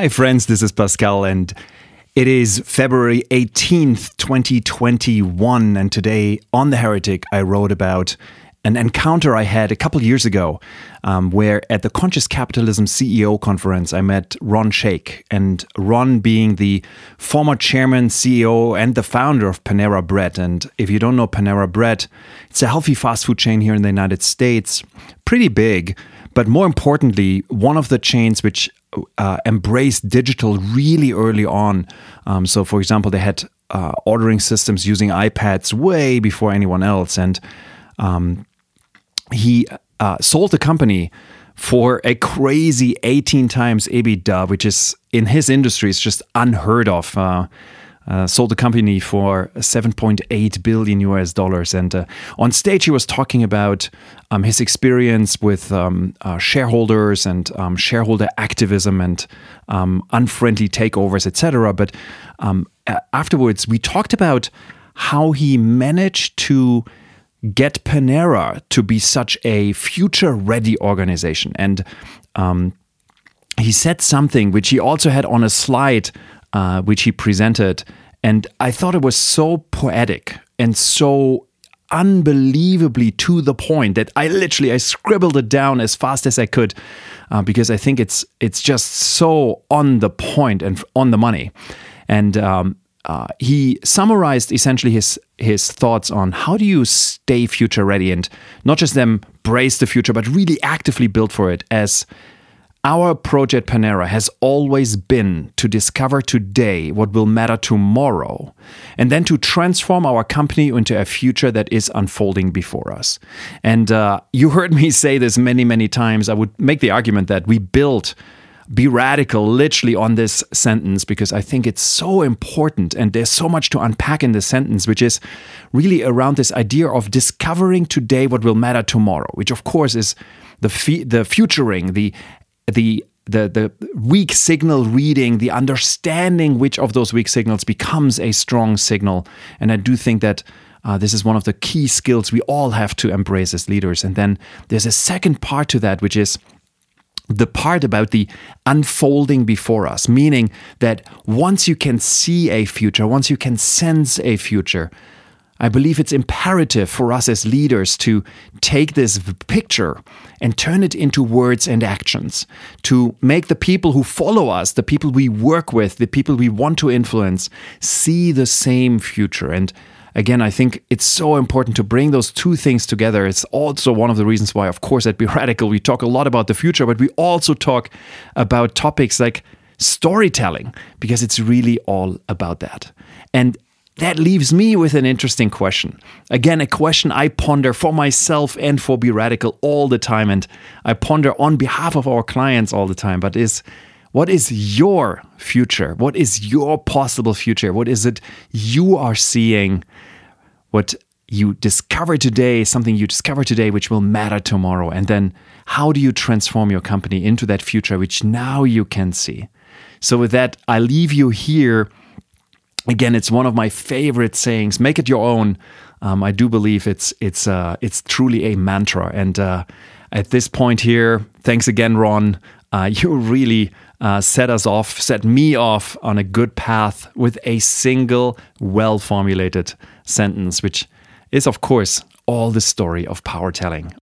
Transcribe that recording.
Hi, friends, this is Pascal, and it is February 18th, 2021. And today on The Heretic, I wrote about an encounter I had a couple years ago, um, where at the Conscious Capitalism CEO conference, I met Ron Shaich. And Ron being the former chairman, CEO, and the founder of Panera Bread. And if you don't know Panera Bread, it's a healthy fast food chain here in the United States, pretty big. But more importantly, one of the chains which uh, embraced digital really early on. Um, so, for example, they had uh, ordering systems using iPads way before anyone else. And um, he uh, sold the company for a crazy 18 times EBITDA, which is in his industry is just unheard of. Uh, uh, sold the company for 7.8 billion US dollars. And uh, on stage, he was talking about um, his experience with um, uh, shareholders and um, shareholder activism and um, unfriendly takeovers, etc. But um, afterwards, we talked about how he managed to get Panera to be such a future ready organization. And um, he said something which he also had on a slide, uh, which he presented. And I thought it was so poetic and so unbelievably to the point that I literally I scribbled it down as fast as I could uh, because I think it's it's just so on the point and on the money. And um, uh, he summarized essentially his his thoughts on how do you stay future ready and not just them brace the future, but really actively build for it. As our project Panera has always been to discover today what will matter tomorrow, and then to transform our company into a future that is unfolding before us. And uh, you heard me say this many, many times. I would make the argument that we built be radical literally on this sentence because I think it's so important and there's so much to unpack in this sentence, which is really around this idea of discovering today what will matter tomorrow, which of course is the the futuring, the the the the weak signal reading, the understanding which of those weak signals becomes a strong signal, and I do think that. Uh, this is one of the key skills we all have to embrace as leaders. And then there's a second part to that, which is the part about the unfolding before us, meaning that once you can see a future, once you can sense a future, I believe it's imperative for us as leaders to take this picture and turn it into words and actions, to make the people who follow us, the people we work with, the people we want to influence, see the same future. And again, I think it's so important to bring those two things together. It's also one of the reasons why, of course, at Be Radical, we talk a lot about the future, but we also talk about topics like storytelling, because it's really all about that. And that leaves me with an interesting question. Again, a question I ponder for myself and for Be Radical all the time, and I ponder on behalf of our clients all the time, but is what is your future? What is your possible future? What is it you are seeing? What you discover today, something you discover today, which will matter tomorrow? And then how do you transform your company into that future, which now you can see? So, with that, I leave you here. Again, it's one of my favorite sayings. Make it your own. Um, I do believe it's it's uh, it's truly a mantra. And uh, at this point here, thanks again, Ron. Uh, you really uh, set us off, set me off on a good path with a single, well formulated sentence, which is, of course, all the story of power telling.